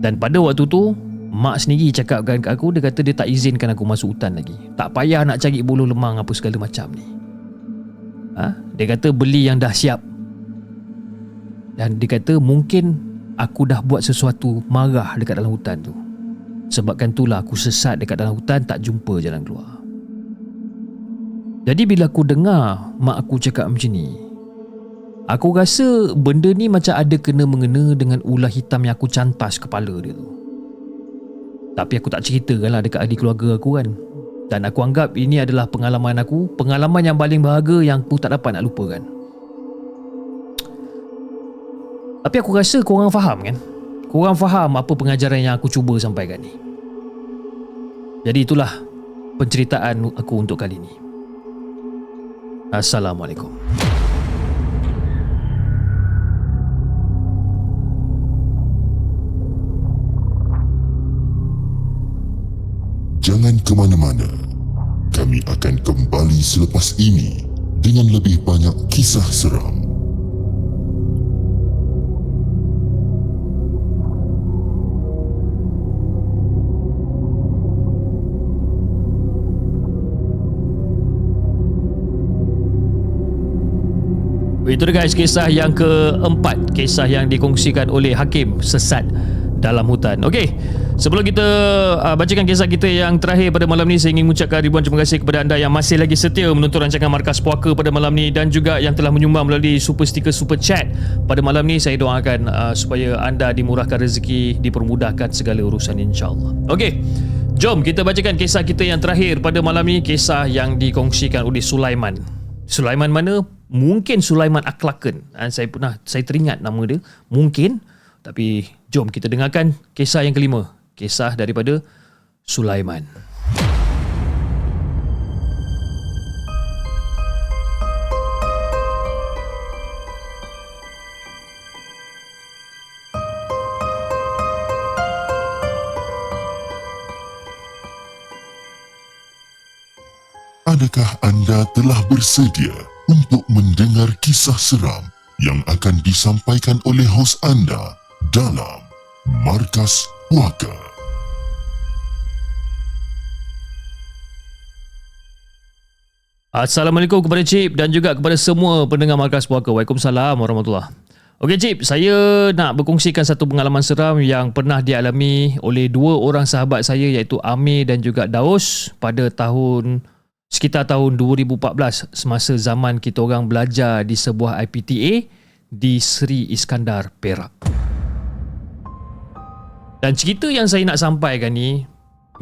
Dan pada waktu tu, mak sendiri cakapkan kat aku, dia kata dia tak izinkan aku masuk hutan lagi. Tak payah nak cari bulu lemang apa segala macam ni. Ha? Dia kata beli yang dah siap. Dan dia kata mungkin aku dah buat sesuatu marah dekat dalam hutan tu. Sebabkan itulah aku sesat dekat dalam hutan tak jumpa jalan keluar. Jadi bila aku dengar mak aku cakap macam ni, aku rasa benda ni macam ada kena mengena dengan ular hitam yang aku cantas kepala dia tu. Tapi aku tak ceritakan lah dekat adik keluarga aku kan. Dan aku anggap ini adalah pengalaman aku, pengalaman yang paling berharga yang aku tak dapat nak lupakan. Tapi aku rasa korang faham kan? Korang faham apa pengajaran yang aku cuba sampaikan ni. Jadi itulah penceritaan aku untuk kali ini. Assalamualaikum. Jangan ke mana-mana. Kami akan kembali selepas ini dengan lebih banyak kisah seram. Itu guys kisah yang keempat Kisah yang dikongsikan oleh Hakim Sesat dalam hutan Okey Sebelum kita uh, bacakan kisah kita yang terakhir pada malam ni Saya ingin mengucapkan ribuan terima kasih kepada anda Yang masih lagi setia menonton rancangan Markas Puaka pada malam ni Dan juga yang telah menyumbang melalui super sticker super chat Pada malam ni saya doakan uh, supaya anda dimurahkan rezeki Dipermudahkan segala urusan insyaAllah Okey Jom kita bacakan kisah kita yang terakhir pada malam ni Kisah yang dikongsikan oleh Sulaiman Sulaiman mana? Mungkin Sulaiman Aklaken. Ha, saya pernah saya teringat nama dia. Mungkin tapi jom kita dengarkan kisah yang kelima. Kisah daripada Sulaiman. Adakah anda telah bersedia untuk mendengar kisah seram yang akan disampaikan oleh hos anda dalam Markas Puaka? Assalamualaikum kepada Cip dan juga kepada semua pendengar Markas Puaka. Waalaikumsalam warahmatullahi Okey Cip, saya nak berkongsikan satu pengalaman seram yang pernah dialami oleh dua orang sahabat saya iaitu Amir dan juga Daus pada tahun sekitar tahun 2014 semasa zaman kita orang belajar di sebuah IPTA di Sri Iskandar Perak. Dan cerita yang saya nak sampaikan ni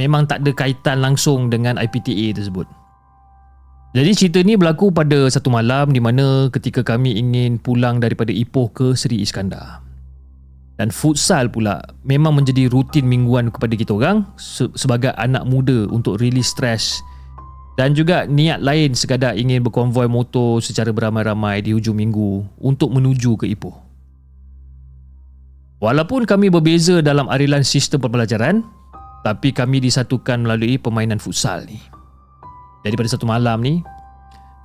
memang tak ada kaitan langsung dengan IPTA tersebut. Jadi cerita ni berlaku pada satu malam di mana ketika kami ingin pulang daripada Ipoh ke Sri Iskandar. Dan futsal pula memang menjadi rutin mingguan kepada kita orang sebagai anak muda untuk release stress dan juga niat lain sekadar ingin berkonvoi motor secara beramai-ramai di hujung minggu untuk menuju ke Ipoh. Walaupun kami berbeza dalam arilan sistem pembelajaran, tapi kami disatukan melalui permainan futsal ni. Jadi pada satu malam ni,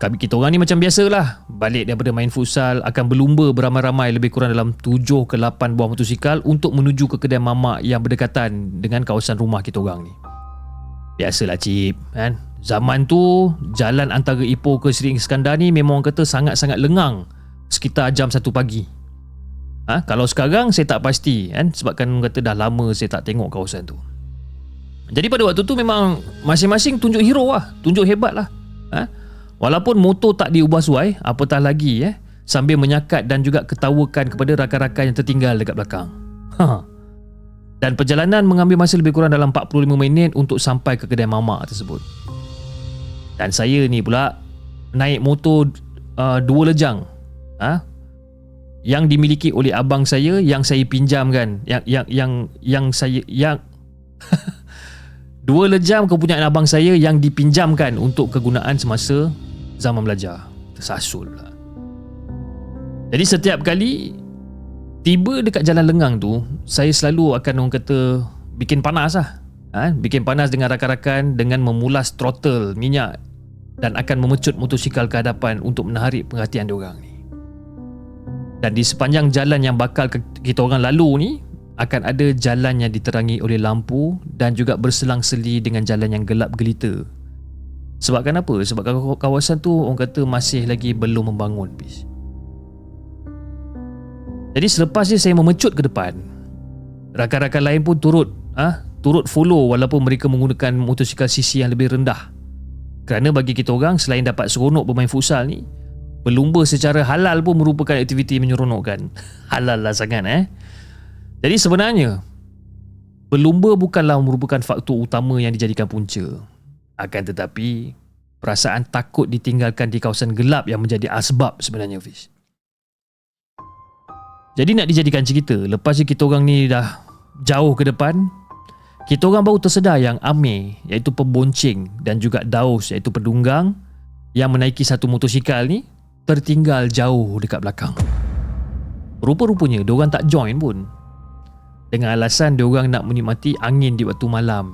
kami kita orang ni macam biasalah, balik daripada main futsal akan berlumba beramai-ramai lebih kurang dalam 7 ke 8 buah motosikal untuk menuju ke kedai mamak yang berdekatan dengan kawasan rumah kita orang ni. Biasalah cip, kan? Zaman tu jalan antara Ipoh ke Seri Iskandar ni memang orang kata sangat-sangat lengang sekitar jam 1 pagi. Ha? Kalau sekarang saya tak pasti kan sebabkan kata dah lama saya tak tengok kawasan tu. Jadi pada waktu tu memang masing-masing tunjuk hero lah, tunjuk hebat lah. Ha? Walaupun motor tak diubah suai, apatah lagi eh, sambil menyakat dan juga ketawakan kepada rakan-rakan yang tertinggal dekat belakang. Ha. Dan perjalanan mengambil masa lebih kurang dalam 45 minit untuk sampai ke kedai mamak tersebut. Dan saya ni pula naik motor uh, dua lejang. Ha? Yang dimiliki oleh abang saya yang saya pinjam kan. Yang yang yang yang saya yang (laughs) dua lejam kepunyaan abang saya yang dipinjamkan untuk kegunaan semasa zaman belajar. Tersasul lah. Jadi setiap kali Tiba dekat jalan lengang tu Saya selalu akan orang kata Bikin panas lah ha? Bikin panas dengan rakan-rakan Dengan memulas throttle minyak Dan akan memecut motosikal ke hadapan Untuk menarik perhatian diorang ni Dan di sepanjang jalan yang bakal kita orang lalu ni Akan ada jalan yang diterangi oleh lampu Dan juga berselang-seli dengan jalan yang gelap gelita Sebabkan apa? Sebab kawasan tu orang kata masih lagi belum membangun. Jadi selepas ni saya memecut ke depan Rakan-rakan lain pun turut ah, Turut follow walaupun mereka menggunakan motosikal sisi yang lebih rendah Kerana bagi kita orang selain dapat seronok bermain futsal ni Berlumba secara halal pun merupakan aktiviti menyeronokkan. (laughs) Halal lah sangat eh. Jadi sebenarnya Berlumba bukanlah merupakan faktor utama yang dijadikan punca. Akan tetapi Perasaan takut ditinggalkan di kawasan gelap yang menjadi asbab sebenarnya Fish. Jadi nak dijadikan cerita Lepas kita orang ni dah Jauh ke depan Kita orang baru tersedar yang Amir Iaitu pembonceng Dan juga Daus Iaitu pendunggang Yang menaiki satu motosikal ni Tertinggal jauh dekat belakang Rupa-rupanya Diorang tak join pun Dengan alasan diorang nak menikmati Angin di waktu malam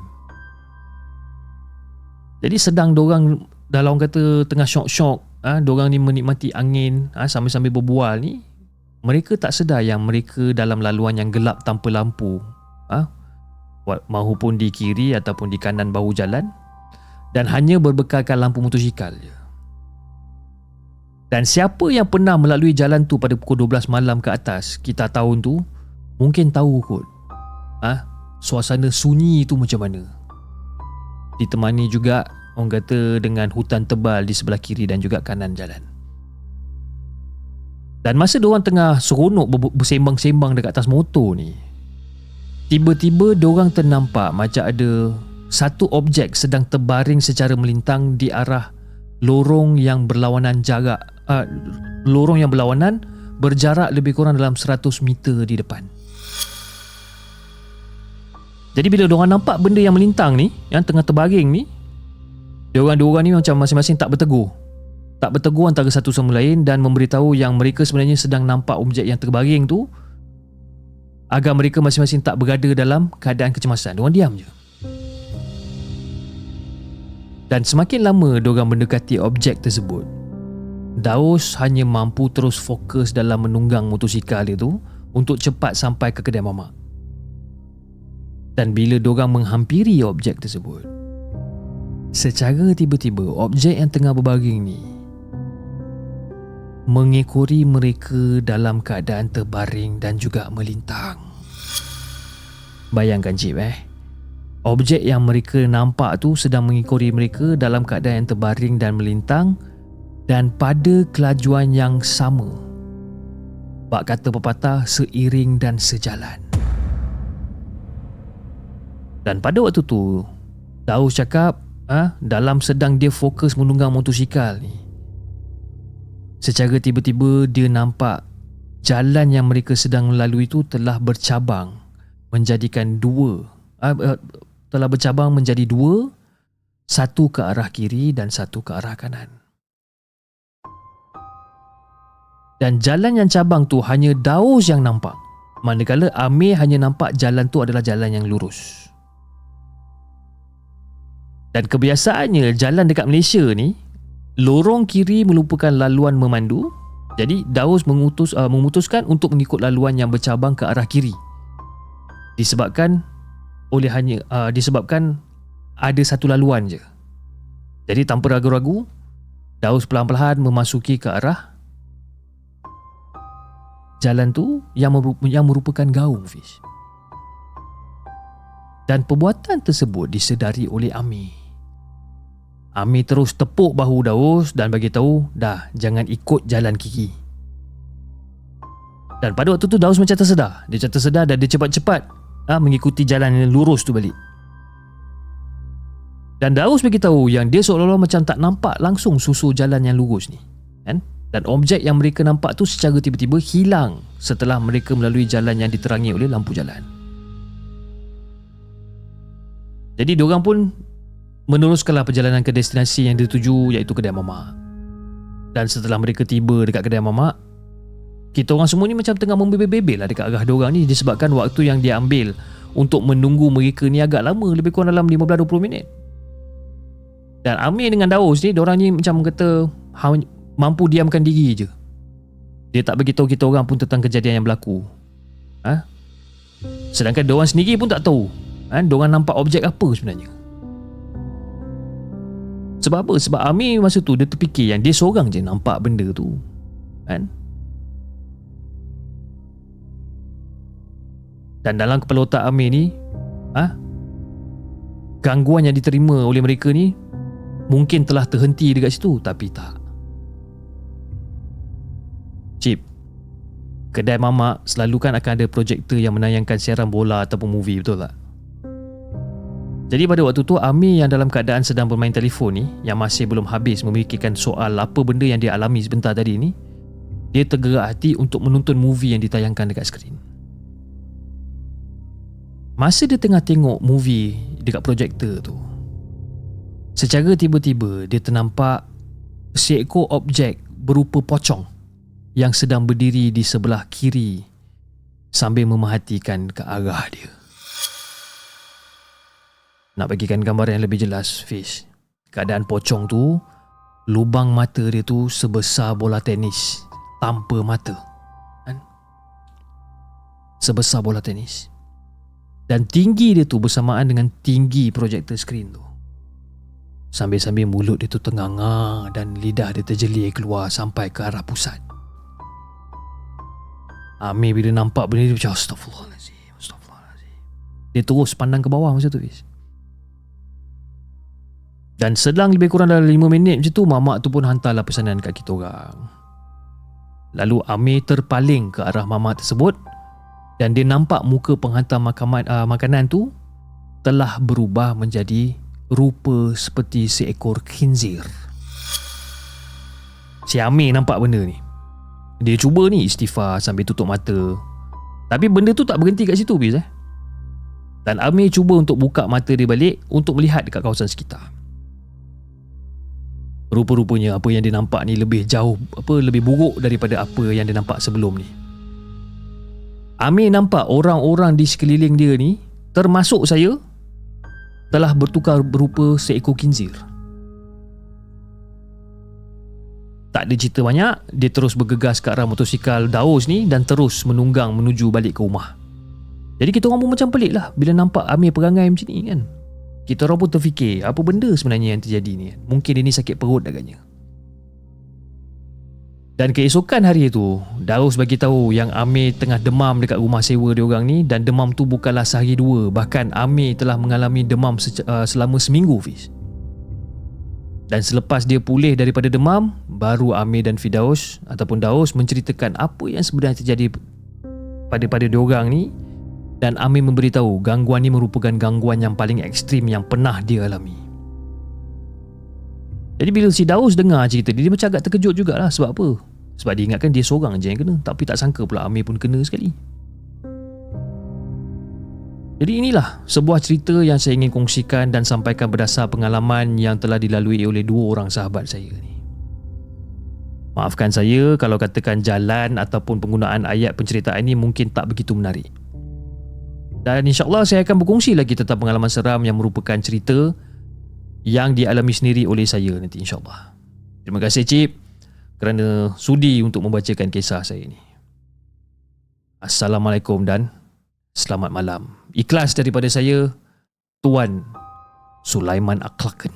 Jadi sedang diorang Dalam kata Tengah syok-syok ha, Diorang ni menikmati angin ha, Sambil-sambil berbual ni mereka tak sedar yang mereka dalam laluan yang gelap tanpa lampu ha? mahupun di kiri ataupun di kanan bahu jalan dan hanya berbekalkan lampu motosikal je. Dan siapa yang pernah melalui jalan tu pada pukul 12 malam ke atas kita tahun tu mungkin tahu kot ha? suasana sunyi tu macam mana. Ditemani juga orang kata dengan hutan tebal di sebelah kiri dan juga kanan jalan. Dan masa diorang tengah seronok bersembang-sembang dekat atas motor ni Tiba-tiba diorang ternampak macam ada satu objek sedang terbaring secara melintang di arah lorong yang berlawanan jarak uh, lorong yang berlawanan berjarak lebih kurang dalam 100 meter di depan. Jadi bila diorang nampak benda yang melintang ni, yang tengah terbaring ni, diorang-diorang ni macam masing-masing tak bertegur tak bertegur antara satu sama lain dan memberitahu yang mereka sebenarnya sedang nampak objek yang terbaring tu agar mereka masing-masing tak berada dalam keadaan kecemasan. Diorang diam je. Dan semakin lama diorang mendekati objek tersebut, Daus hanya mampu terus fokus dalam menunggang motosikal itu untuk cepat sampai ke kedai mamak. Dan bila diorang menghampiri objek tersebut, secara tiba-tiba objek yang tengah berbaring ni mengekori mereka dalam keadaan terbaring dan juga melintang. Bayangkan Cip eh. Objek yang mereka nampak tu sedang mengekori mereka dalam keadaan yang terbaring dan melintang dan pada kelajuan yang sama. Bak kata pepatah seiring dan sejalan. Dan pada waktu tu, Daus cakap ah, dalam sedang dia fokus menunggang motosikal ni, Secara tiba-tiba dia nampak jalan yang mereka sedang melalui itu telah bercabang menjadikan dua uh, telah bercabang menjadi dua satu ke arah kiri dan satu ke arah kanan. Dan jalan yang cabang tu hanya Daus yang nampak. Manakala Amir hanya nampak jalan tu adalah jalan yang lurus. Dan kebiasaannya jalan dekat Malaysia ni lorong kiri melupakan laluan memandu jadi Daus mengutus, uh, memutuskan untuk mengikut laluan yang bercabang ke arah kiri disebabkan oleh hanya uh, disebabkan ada satu laluan je jadi tanpa ragu-ragu Daus pelan-pelan memasuki ke arah jalan tu yang, yang merupakan gaung fish dan perbuatan tersebut disedari oleh Amir Ami terus tepuk bahu Daus dan bagi tahu dah jangan ikut jalan kiki. Dan pada waktu tu Daus macam tersedar. Dia macam tersedar dan dia cepat-cepat ha, mengikuti jalan yang lurus tu balik. Dan Daus bagi tahu yang dia seolah-olah macam tak nampak langsung susu jalan yang lurus ni. Kan? Dan objek yang mereka nampak tu secara tiba-tiba hilang setelah mereka melalui jalan yang diterangi oleh lampu jalan. Jadi diorang pun meneruskanlah perjalanan ke destinasi yang dituju iaitu kedai mamak. Dan setelah mereka tiba dekat kedai mamak, kita orang semua ni macam tengah membebel-bebel lah dekat arah diorang ni disebabkan waktu yang dia ambil untuk menunggu mereka ni agak lama lebih kurang dalam 15-20 minit dan Amir dengan Daus ni diorang ni macam kata mampu diamkan diri je dia tak beritahu kita orang pun tentang kejadian yang berlaku ha? sedangkan diorang sendiri pun tak tahu ha? diorang nampak objek apa sebenarnya sebab apa? Sebab Amir masa tu dia terfikir yang dia seorang je nampak benda tu. Kan? Dan dalam kepala otak Amir ni, ha? gangguan yang diterima oleh mereka ni mungkin telah terhenti dekat situ tapi tak. Cip, kedai mamak selalu kan akan ada projektor yang menayangkan siaran bola ataupun movie betul tak? Jadi pada waktu tu Amir yang dalam keadaan sedang bermain telefon ni yang masih belum habis memikirkan soal apa benda yang dia alami sebentar tadi ni dia tergerak hati untuk menonton movie yang ditayangkan dekat skrin. Masa dia tengah tengok movie dekat projektor tu secara tiba-tiba dia ternampak seekor objek berupa pocong yang sedang berdiri di sebelah kiri sambil memerhatikan ke arah dia. Nak bagikan gambar yang lebih jelas Fish. Keadaan pocong tu Lubang mata dia tu Sebesar bola tenis Tanpa mata. Kan? Sebesar bola tenis. Dan tinggi dia tu Bersamaan dengan tinggi projektor skrin tu. Sambil-sambil mulut dia tu tenganga Dan lidah dia terjelir keluar Sampai ke arah pusat Amir bila nampak benda ni Macam Astaghfirullahaladzim Astaghfirullahaladzim Dia terus pandang ke bawah masa tu Fish dan selang lebih kurang dalam 5 minit macam tu mamak tu pun hantarlah pesanan kat kita orang. Lalu Amir terpaling ke arah mamak tersebut dan dia nampak muka penghantar makanan, uh, makanan tu telah berubah menjadi rupa seperti seekor khinzir. Si Amir nampak benda ni. Dia cuba ni istighfar sambil tutup mata. Tapi benda tu tak berhenti kat situ bis eh. Dan Amir cuba untuk buka mata dia balik untuk melihat dekat kawasan sekitar. Rupa-rupanya apa yang dia nampak ni lebih jauh apa lebih buruk daripada apa yang dia nampak sebelum ni. Amir nampak orang-orang di sekeliling dia ni termasuk saya telah bertukar berupa seekor kinzir. Tak ada cerita banyak, dia terus bergegas ke arah motosikal Daus ni dan terus menunggang menuju balik ke rumah. Jadi kita orang pun macam pelik lah bila nampak Amir perangai macam ni kan. Kita orang pun terfikir apa benda sebenarnya yang terjadi ni. Mungkin dia ni sakit perut agaknya. Dan keesokan hari itu, Daus bagi tahu yang Amir tengah demam dekat rumah sewa dia orang ni dan demam tu bukanlah sehari dua. Bahkan Amir telah mengalami demam uh, selama seminggu, Fiz. Dan selepas dia pulih daripada demam, baru Amir dan Fidaus ataupun Daus menceritakan apa yang sebenarnya terjadi pada pada dia orang ni dan Amir memberitahu gangguan ini merupakan gangguan yang paling ekstrim yang pernah dia alami. Jadi bila si Daus dengar cerita dia, dia macam agak terkejut jugalah sebab apa? Sebab dia ingatkan dia seorang je yang kena tapi tak sangka pula Amir pun kena sekali. Jadi inilah sebuah cerita yang saya ingin kongsikan dan sampaikan berdasar pengalaman yang telah dilalui oleh dua orang sahabat saya ni. Maafkan saya kalau katakan jalan ataupun penggunaan ayat penceritaan ini mungkin tak begitu menarik. Dan insyaAllah saya akan berkongsi lagi tentang pengalaman seram yang merupakan cerita yang dialami sendiri oleh saya nanti insyaAllah. Terima kasih Cip kerana sudi untuk membacakan kisah saya ini. Assalamualaikum dan selamat malam. Ikhlas daripada saya, Tuan Sulaiman Aklaken.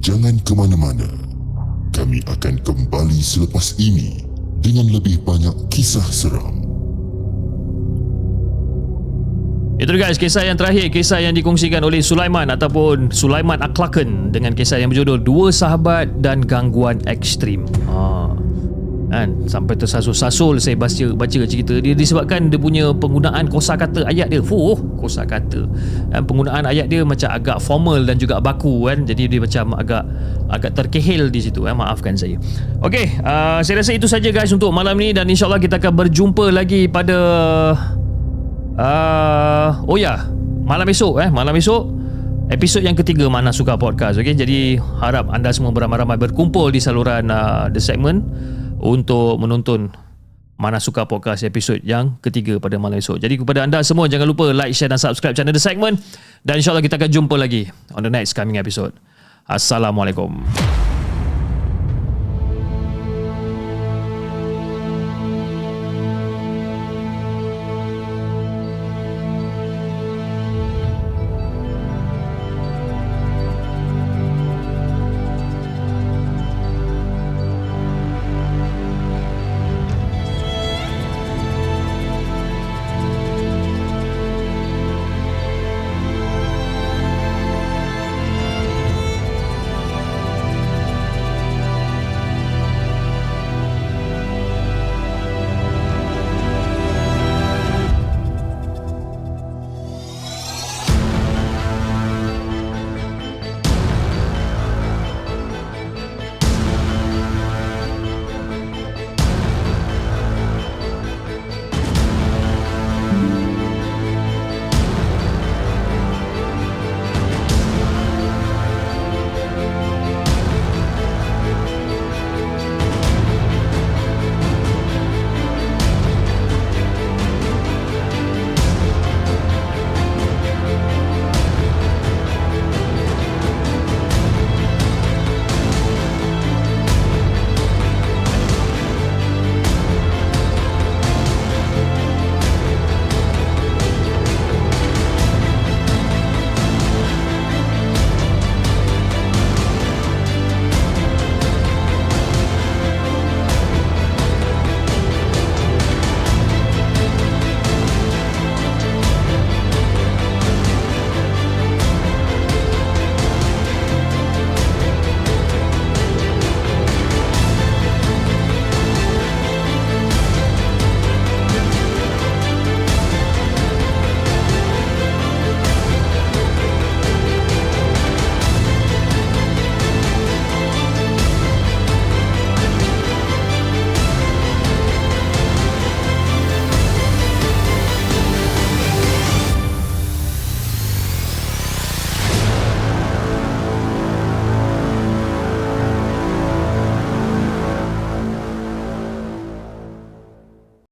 Jangan ke mana-mana. Kami akan kembali selepas ini dengan lebih banyak kisah seram. Itu guys, kisah yang terakhir, kisah yang dikongsikan oleh Sulaiman ataupun Sulaiman Aklaken dengan kisah yang berjudul Dua Sahabat dan Gangguan Ekstrim. Ha. Kan? Sampai tersasul-sasul saya baca baca cerita dia. Disebabkan dia punya penggunaan kosakata ayat dia. Fuh kosakata. Dan penggunaan ayat dia macam agak formal dan juga baku kan? Jadi dia macam agak agak terkehil di situ eh? Maafkan saya. Okey uh, saya rasa itu saja guys untuk malam ni dan insyaallah kita akan berjumpa lagi pada uh, oh ya malam esok eh malam esok episod yang ketiga mana suka podcast okey jadi harap anda semua beramai-ramai berkumpul di saluran uh, the segment untuk menonton mana suka podcast episod yang ketiga pada malam esok. Jadi kepada anda semua jangan lupa like, share dan subscribe channel The Segment dan insyaAllah kita akan jumpa lagi on the next coming episode. Assalamualaikum.